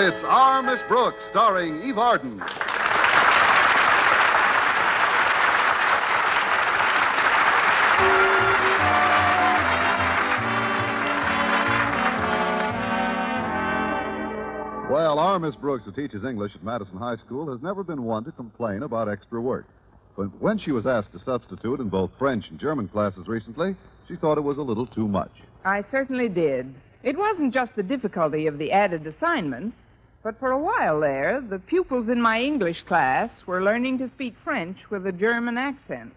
it's Our Miss Brooks, starring Eve Arden. Well, our Miss Brooks, who teaches English at Madison High School, has never been one to complain about extra work. But when she was asked to substitute in both French and German classes recently, she thought it was a little too much. I certainly did. It wasn't just the difficulty of the added assignments, but for a while there, the pupils in my English class were learning to speak French with a German accent.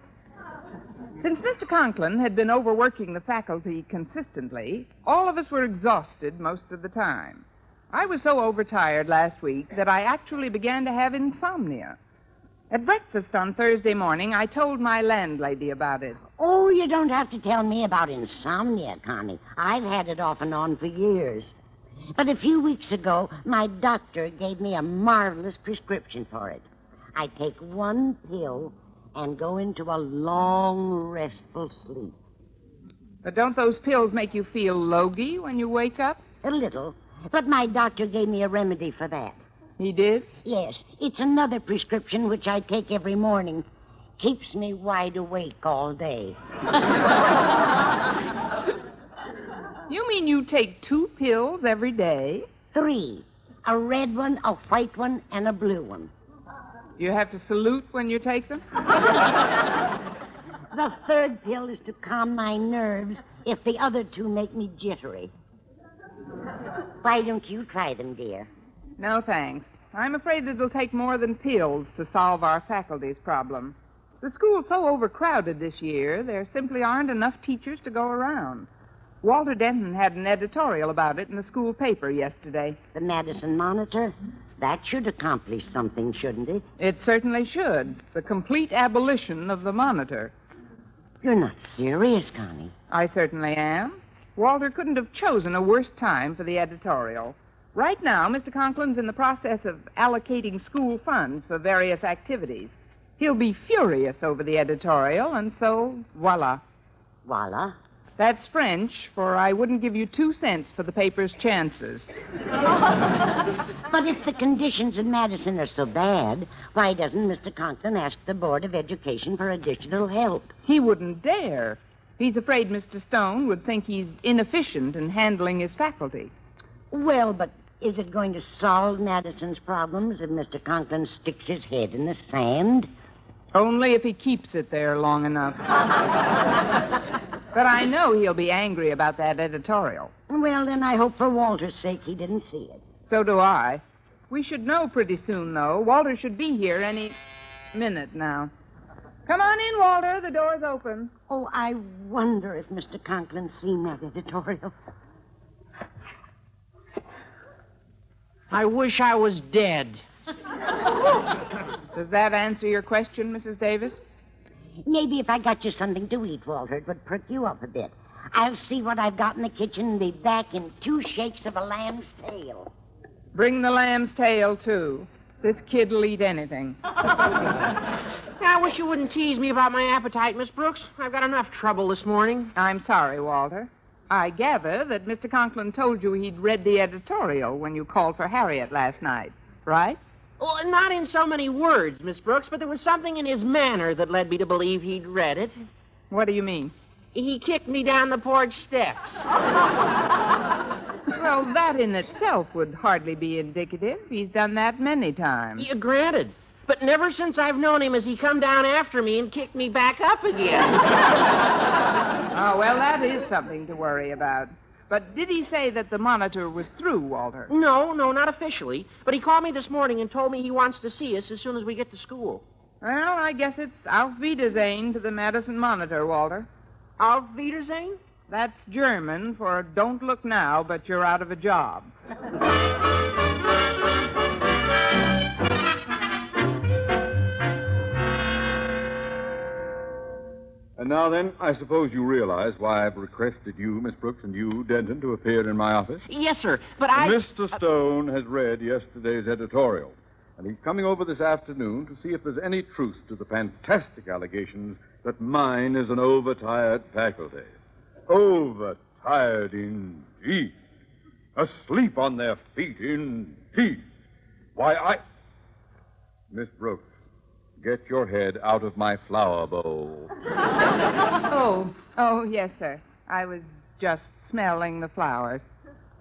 Since Mr. Conklin had been overworking the faculty consistently, all of us were exhausted most of the time. I was so overtired last week that I actually began to have insomnia. At breakfast on Thursday morning, I told my landlady about it. Oh, you don't have to tell me about insomnia, Connie. I've had it off and on for years. But a few weeks ago, my doctor gave me a marvelous prescription for it. I take one pill and go into a long, restful sleep. But don't those pills make you feel logy when you wake up? A little. But my doctor gave me a remedy for that. He did? Yes, it's another prescription which I take every morning. Keeps me wide awake all day. You mean you take two pills every day? Three. A red one, a white one, and a blue one. You have to salute when you take them? The third pill is to calm my nerves if the other two make me jittery. Why don't you try them, dear? No, thanks. I'm afraid it'll take more than pills to solve our faculty's problem. The school's so overcrowded this year, there simply aren't enough teachers to go around. Walter Denton had an editorial about it in the school paper yesterday. The Madison Monitor? That should accomplish something, shouldn't it? It certainly should. The complete abolition of the monitor. You're not serious, Connie. I certainly am. Walter couldn't have chosen a worse time for the editorial. Right now, Mr. Conklin's in the process of allocating school funds for various activities. He'll be furious over the editorial, and so, voila. Voila. That's French, for I wouldn't give you two cents for the paper's chances. But if the conditions in Madison are so bad, why doesn't Mr. Conklin ask the Board of Education for additional help? He wouldn't dare. He's afraid Mr. Stone would think he's inefficient in handling his faculty. Well, but is it going to solve Madison's problems if Mr. Conklin sticks his head in the sand? Only if he keeps it there long enough. but I know he'll be angry about that editorial. Well, then I hope for Walter's sake he didn't see it. So do I. We should know pretty soon, though. Walter should be here any minute now. Come on in, Walter. The door's open. Oh, I wonder if Mr. Conklin's seen that editorial. I wish I was dead. Does that answer your question, Mrs. Davis? Maybe if I got you something to eat, Walter, it would perk you up a bit. I'll see what I've got in the kitchen and be back in two shakes of a lamb's tail. Bring the lamb's tail, too. This kid'll eat anything. I wish you wouldn't tease me about my appetite, Miss Brooks. I've got enough trouble this morning. I'm sorry, Walter. I gather that Mr. Conklin told you he'd read the editorial when you called for Harriet last night, right? Well, not in so many words, Miss Brooks, but there was something in his manner that led me to believe he'd read it. What do you mean? He kicked me down the porch steps. Well, that in itself would hardly be indicative. He's done that many times. Yeah, granted. But never since I've known him has he come down after me and kicked me back up again. Oh, well, that is something to worry about. But did he say that the monitor was through, Walter? no, no, not officially. But he called me this morning and told me he wants to see us as soon as we get to school. Well, I guess it's Auf Wiedersehen to the Madison Monitor, Walter. Auf Wiedersehen? That's German for don't look now, but you're out of a job. And now then, I suppose you realize why I've requested you, Miss Brooks, and you, Denton, to appear in my office? Yes, sir. But I. Mr. Stone has read yesterday's editorial, and he's coming over this afternoon to see if there's any truth to the fantastic allegations that mine is an overtired faculty. Overtired indeed. Asleep on their feet, indeed. Why, I. Miss Brooks, get your head out of my flower bowl. Oh, oh, yes, sir. I was just smelling the flowers.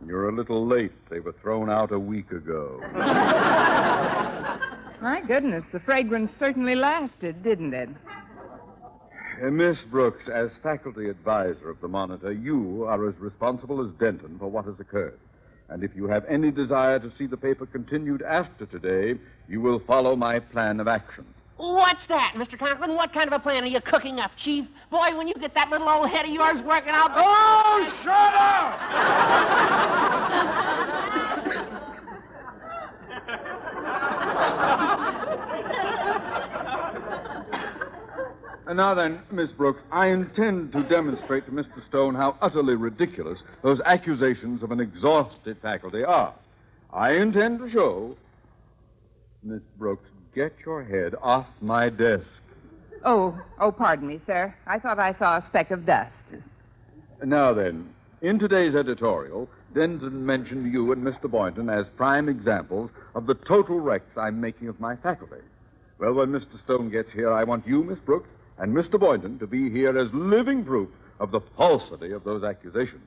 You're a little late. They were thrown out a week ago. My goodness, the fragrance certainly lasted, didn't it? Uh, Miss Brooks, as faculty advisor of the Monitor, you are as responsible as Denton for what has occurred. And if you have any desire to see the paper continued after today, you will follow my plan of action. What's that, Mr. Conklin? What kind of a plan are you cooking up, Chief? Boy, when you get that little old head of yours working, I'll. Oh, shut up! And now then, Miss Brooks, I intend to demonstrate to Mr. Stone how utterly ridiculous those accusations of an exhausted faculty are. I intend to show. Miss Brooks, get your head off my desk. Oh, oh, pardon me, sir. I thought I saw a speck of dust. Now then, in today's editorial, Denton mentioned you and Mr. Boynton as prime examples of the total wrecks I'm making of my faculty. Well, when Mr. Stone gets here, I want you, Miss Brooks, and Mr. Boynton to be here as living proof of the falsity of those accusations.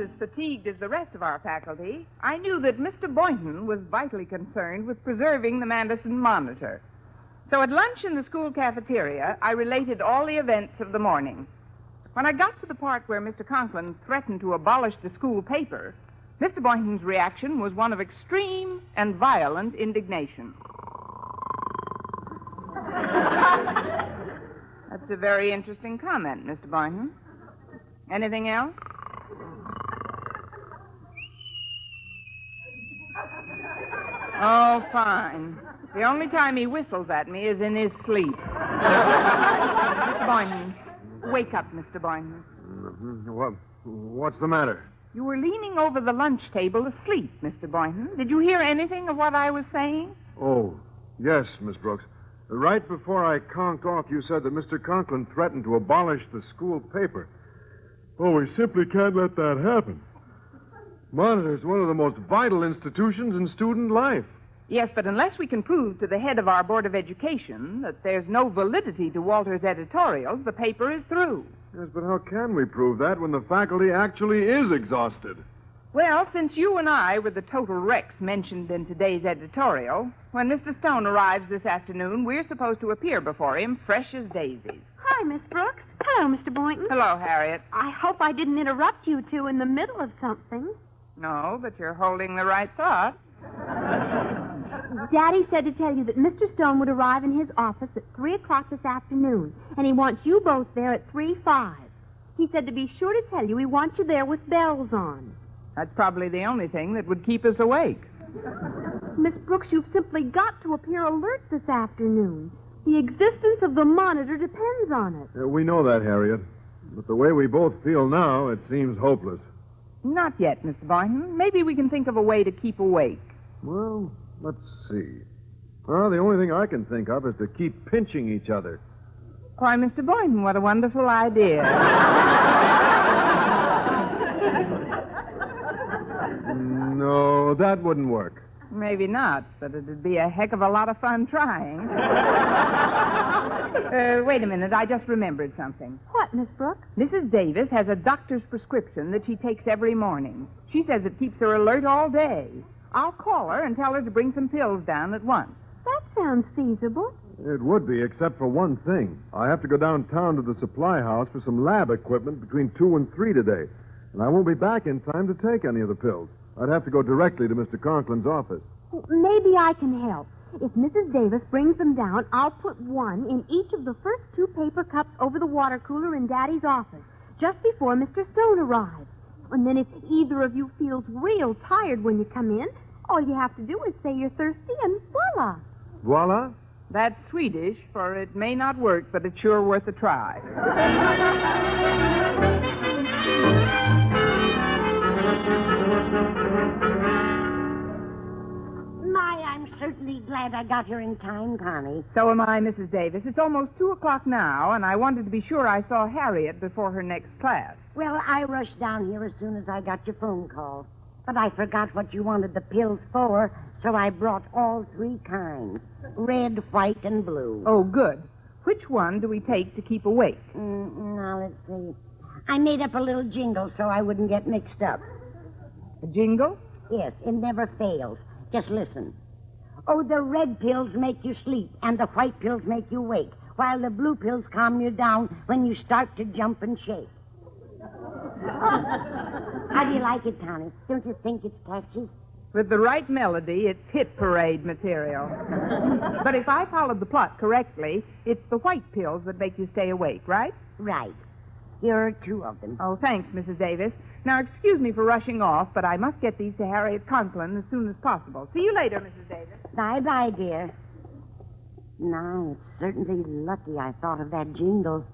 As fatigued as the rest of our faculty, I knew that Mr. Boynton was vitally concerned with preserving the Madison Monitor. So at lunch in the school cafeteria, I related all the events of the morning. When I got to the part where Mr. Conklin threatened to abolish the school paper, Mr. Boynton's reaction was one of extreme and violent indignation. That's a very interesting comment, Mr. Boynton. Anything else? Oh, fine. The only time he whistles at me is in his sleep. Mr. Boynton. Wake up, Mr. Boynton. Mm-hmm. What, what's the matter? You were leaning over the lunch table asleep, Mr. Boynton. Did you hear anything of what I was saying? Oh, yes, Miss Brooks. Right before I conked off, you said that Mr. Conklin threatened to abolish the school paper. Oh, we simply can't let that happen. Monitor's is one of the most vital institutions in student life. Yes, but unless we can prove to the head of our Board of Education that there's no validity to Walter's editorials, the paper is through. Yes, but how can we prove that when the faculty actually is exhausted? Well, since you and I were the total wrecks mentioned in today's editorial, when Mr. Stone arrives this afternoon, we're supposed to appear before him fresh as daisies. Hi, Miss Brooks. Hello, Mr. Boynton. Hello, Harriet. I hope I didn't interrupt you two in the middle of something. No, but you're holding the right thought. Daddy said to tell you that Mr. Stone would arrive in his office at 3 o'clock this afternoon, and he wants you both there at 3 5. He said to be sure to tell you he wants you there with bells on. That's probably the only thing that would keep us awake. Miss Brooks, you've simply got to appear alert this afternoon. The existence of the monitor depends on it. Uh, we know that, Harriet. But the way we both feel now, it seems hopeless. Not yet, Mr. Boynton. Maybe we can think of a way to keep awake. Well, let's see. Well, the only thing I can think of is to keep pinching each other. Why, Mr. Boynton, what a wonderful idea. No, that wouldn't work. Maybe not, but it'd be a heck of a lot of fun trying. uh, wait a minute, I just remembered something. What, Miss Brooks? Mrs. Davis has a doctor's prescription that she takes every morning. She says it keeps her alert all day. I'll call her and tell her to bring some pills down at once. That sounds feasible. It would be, except for one thing. I have to go downtown to the supply house for some lab equipment between 2 and 3 today. And I won't be back in time to take any of the pills. I'd have to go directly to Mr. Conklin's office. Maybe I can help. If Mrs. Davis brings them down, I'll put one in each of the first two paper cups over the water cooler in Daddy's office, just before Mr. Stone arrives. And then if either of you feels real tired when you come in, all you have to do is say you're thirsty and voila. Voila. That's Swedish, for it may not work, but it's sure worth a try. glad I got here in time, Connie. So am I, Mrs. Davis. It's almost two o'clock now, and I wanted to be sure I saw Harriet before her next class. Well, I rushed down here as soon as I got your phone call. But I forgot what you wanted the pills for, so I brought all three kinds red, white, and blue. Oh, good. Which one do we take to keep awake? Mm, now, let's see. I made up a little jingle so I wouldn't get mixed up. A jingle? Yes, it never fails. Just listen. Oh, the red pills make you sleep, and the white pills make you wake, while the blue pills calm you down when you start to jump and shake. How do you like it, Connie? Don't you think it's catchy? With the right melody, it's hit parade material. but if I followed the plot correctly, it's the white pills that make you stay awake, right? Right. Here are two of them. Oh, thanks, Mrs. Davis. Now, excuse me for rushing off, but I must get these to Harriet Conklin as soon as possible. See you later, Mrs. Davis. Bye bye, dear. Now, it's certainly lucky I thought of that jingle.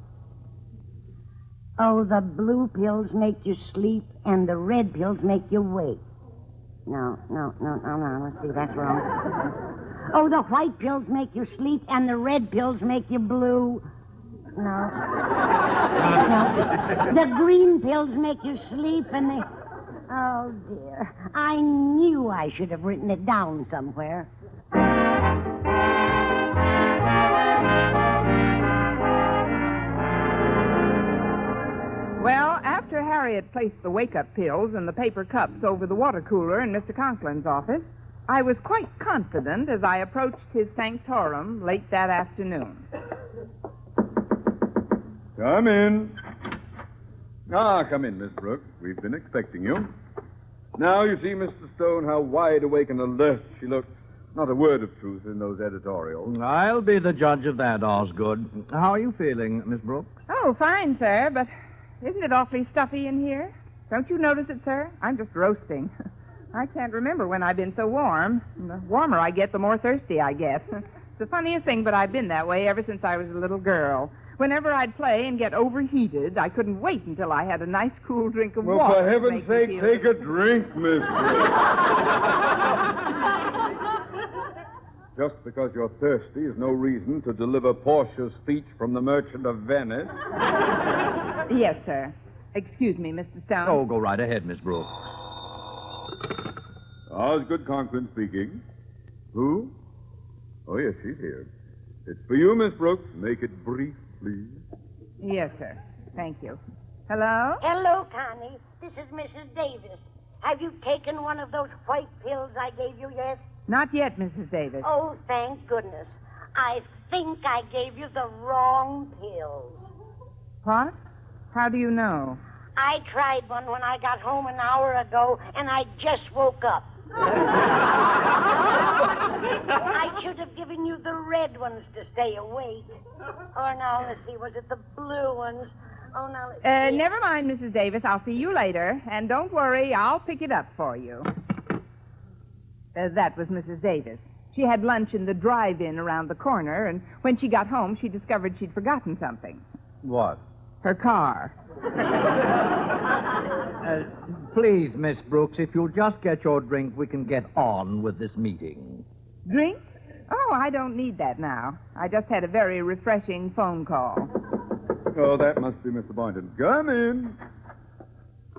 Oh, the blue pills make you sleep, and the red pills make you wake. No, no, no, no, no. Let's see, that's wrong. Oh, the white pills make you sleep, and the red pills make you blue. No. No. The green pills make you sleep, and the. Oh, dear. I knew I should have written it down somewhere. Well, after Harriet placed the wake up pills and the paper cups over the water cooler in Mr. Conklin's office, I was quite confident as I approached his sanctorum late that afternoon. Come in. Ah, come in, Miss Brooks. We've been expecting you. Now you see, Mr. Stone, how wide awake and alert she looks. Not a word of truth in those editorials. I'll be the judge of that, Osgood. How are you feeling, Miss Brooks? Oh, fine, sir, but isn't it awfully stuffy in here? Don't you notice it, sir? I'm just roasting. I can't remember when I've been so warm. The warmer I get, the more thirsty I get. It's the funniest thing, but I've been that way ever since I was a little girl. Whenever I'd play and get overheated, I couldn't wait until I had a nice cool drink of Well, water. Well, for heaven's sake, feel take a drink, Miss Just because you're thirsty is no reason to deliver Portia's speech from the Merchant of Venice. Yes, sir. Excuse me, Mr. Stone. Oh, go right ahead, Miss Brooks. Osgood Conklin speaking. Who? Oh, yes, she's here. It's for you, Miss Brooks. Make it brief, please. Yes, sir. Thank you. Hello? Hello, Connie. This is Mrs. Davis. Have you taken one of those white pills I gave you yet? Not yet, Mrs. Davis. Oh, thank goodness. I think I gave you the wrong pills. What? How do you know? I tried one when I got home an hour ago, and I just woke up. I should have given you the red ones to stay awake. Or now, let's see, was it the blue ones? Oh, now let's Uh, see. never mind, Mrs. Davis. I'll see you later. And don't worry, I'll pick it up for you. Uh, that was Mrs. Davis. She had lunch in the drive in around the corner, and when she got home, she discovered she'd forgotten something What? her car. Uh, please, Miss Brooks, if you'll just get your drink, we can get on with this meeting. Drink? Oh, I don't need that now. I just had a very refreshing phone call. Oh, that must be Mr. Boynton. Come in.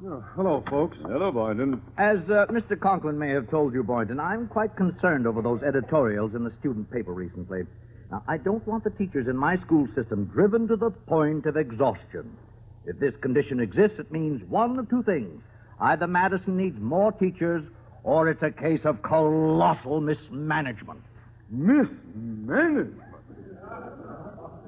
Oh, hello, folks. Hello, Boynton. As uh, Mr. Conklin may have told you, Boynton, I'm quite concerned over those editorials in the student paper recently. Now, I don't want the teachers in my school system driven to the point of exhaustion. If this condition exists, it means one of two things. Either Madison needs more teachers, or it's a case of colossal mismanagement. Mismanagement.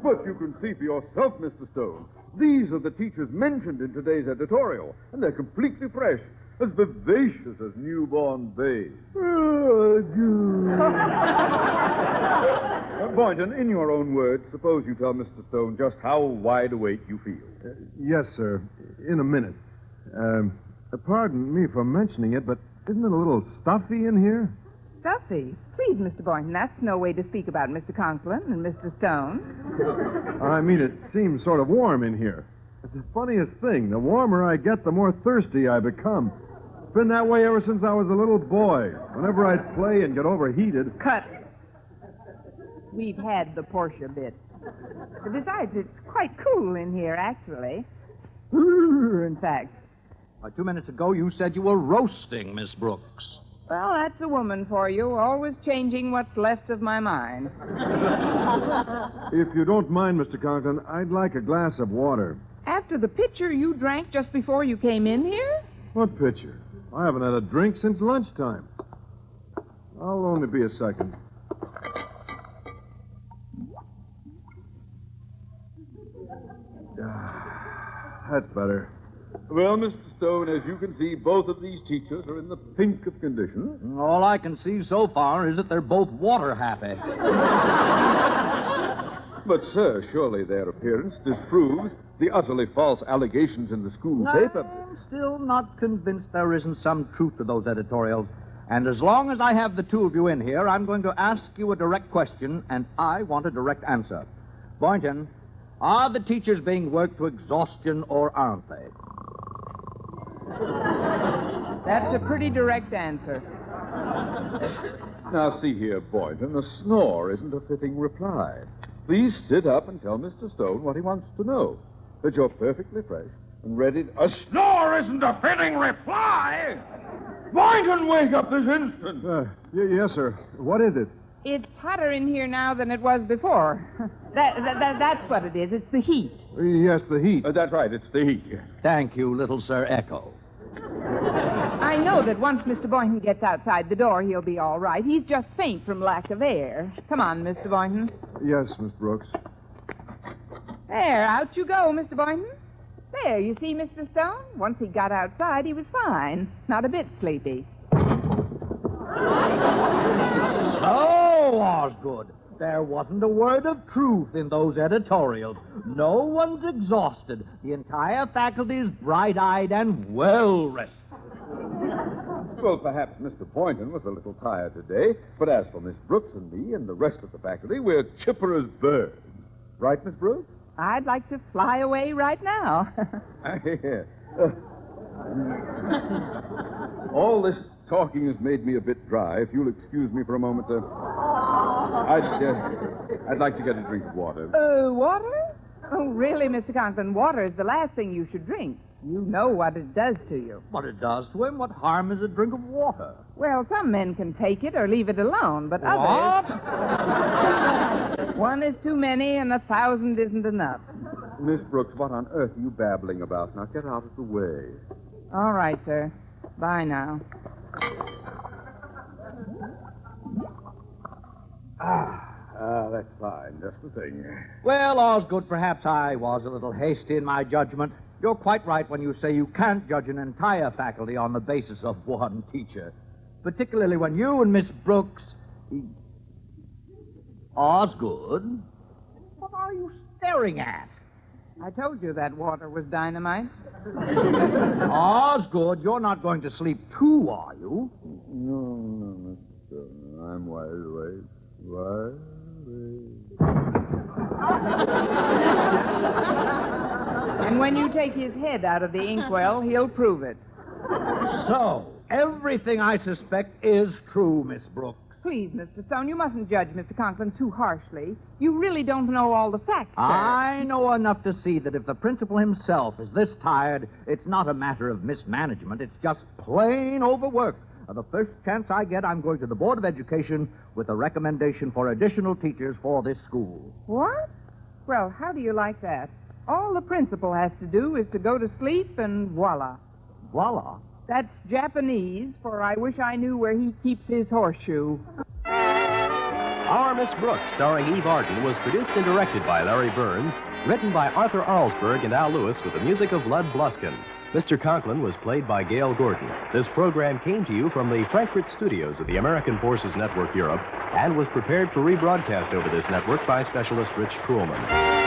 But you can see for yourself, Mr. Stone. These are the teachers mentioned in today's editorial, and they're completely fresh, as vivacious as newborn babes. Uh, Boynton, in your own words, suppose you tell Mr. Stone just how wide awake you feel. Yes, sir. In a minute. Um, uh, pardon me for mentioning it, but isn't it a little stuffy in here? Stuffy. Please, Mr. Boynton, that's no way to speak about Mr. Conklin and Mr. Stone. I mean, it seems sort of warm in here. It's the funniest thing. The warmer I get, the more thirsty I become. It's been that way ever since I was a little boy. Whenever I'd play and get overheated. Cut. We've had the Portia bit. Besides, it's quite cool in here, actually. In fact. Why, two minutes ago, you said you were roasting, Miss Brooks. Well, that's a woman for you, always changing what's left of my mind. If you don't mind, Mr. Conklin, I'd like a glass of water. After the pitcher you drank just before you came in here? What pitcher? I haven't had a drink since lunchtime. I'll only be a second. Ah, That's better. Well, Mr. Stone, as you can see, both of these teachers are in the pink of condition. All I can see so far is that they're both water happy. But, sir, surely their appearance disproves the utterly false allegations in the school paper. I'm still not convinced there isn't some truth to those editorials. And as long as I have the two of you in here, I'm going to ask you a direct question, and I want a direct answer. Boynton, are the teachers being worked to exhaustion, or aren't they? That's a pretty direct answer. Now, see here, Boynton, a snore isn't a fitting reply. Please sit up and tell Mr. Stone what he wants to know. That you're perfectly fresh and ready to... A snore isn't a fitting reply! Boynton, wake up this instant! Uh, y- yes, sir. What is it? It's hotter in here now than it was before. that, that, that, that's what it is. It's the heat. Yes, the heat. Uh, that's right, it's the heat, yes. Thank you, little Sir Echo. I know that once Mr. Boynton gets outside the door, he'll be all right. He's just faint from lack of air. Come on, Mr. Boynton. Yes, Miss Brooks. There, out you go, Mr. Boynton. There, you see, Mr. Stone? Once he got outside, he was fine. Not a bit sleepy. So, Osgood, there wasn't a word of truth in those editorials. No one's exhausted. The entire faculty's bright eyed and well rested. Well, perhaps Mr. Boynton was a little tired today, but as for Miss Brooks and me and the rest of the faculty, we're chipper as birds. Right, Miss Brooks? I'd like to fly away right now. Uh, All this talking has made me a bit dry. If you'll excuse me for a moment, sir. I'd, uh, I'd like to get a drink of water. uh, water? Oh, really, Mr. Conklin, water is the last thing you should drink. You know what it does to you. What it does to him? What harm is a drink of water? Well, some men can take it or leave it alone, but others. What? One is too many, and a thousand isn't enough. Miss Brooks, what on earth are you babbling about? Now get out of the way. All right, sir. Bye now. Ah, that's fine. Just the thing. Well, Osgood, perhaps I was a little hasty in my judgment. You're quite right when you say you can't judge an entire faculty on the basis of one teacher, particularly when you and Miss Brooks. Osgood? What are you staring at? I told you that water was dynamite. Osgood, you're not going to sleep too, are you? No, no, Mr. Stone. I'm wide awake. Wide And when you take his head out of the inkwell, he'll prove it. So, everything I suspect is true, Miss Brooks. Please, Mr. Stone, you mustn't judge Mr. Conklin too harshly. You really don't know all the facts. sir. I know enough to see that if the principal himself is this tired, it's not a matter of mismanagement. It's just plain overwork. Now, the first chance I get, I'm going to the Board of Education with a recommendation for additional teachers for this school. What? Well, how do you like that? All the principal has to do is to go to sleep, and voila. Voila. That's Japanese for I wish I knew where he keeps his horseshoe. Our Miss Brooks, starring Eve Arden, was produced and directed by Larry Berns, written by Arthur Alsberg and Al Lewis with the music of Lud Gluskin. Mr. Conklin was played by Gale Gordon. This program came to you from the Frankfurt studios of the American Forces Network Europe and was prepared for rebroadcast over this network by specialist Rich Kuhlman.